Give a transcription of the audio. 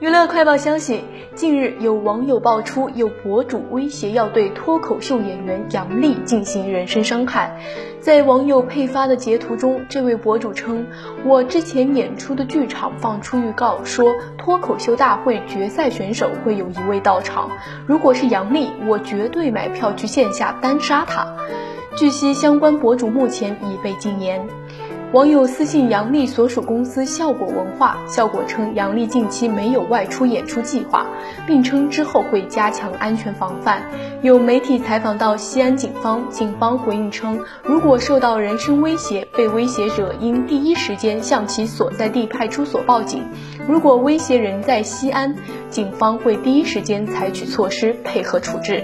娱乐快报消息：近日有网友爆出，有博主威胁要对脱口秀演员杨笠进行人身伤害。在网友配发的截图中，这位博主称：“我之前演出的剧场放出预告，说脱口秀大会决赛选手会有一位到场，如果是杨笠，我绝对买票去线下单杀他。”据悉，相关博主目前已被禁言。网友私信杨笠所属公司效果文化，效果称杨笠近期没有外出演出计划，并称之后会加强安全防范。有媒体采访到西安警方，警方回应称，如果受到人身威胁，被威胁者应第一时间向其所在地派出所报警。如果威胁人在西安，警方会第一时间采取措施配合处置。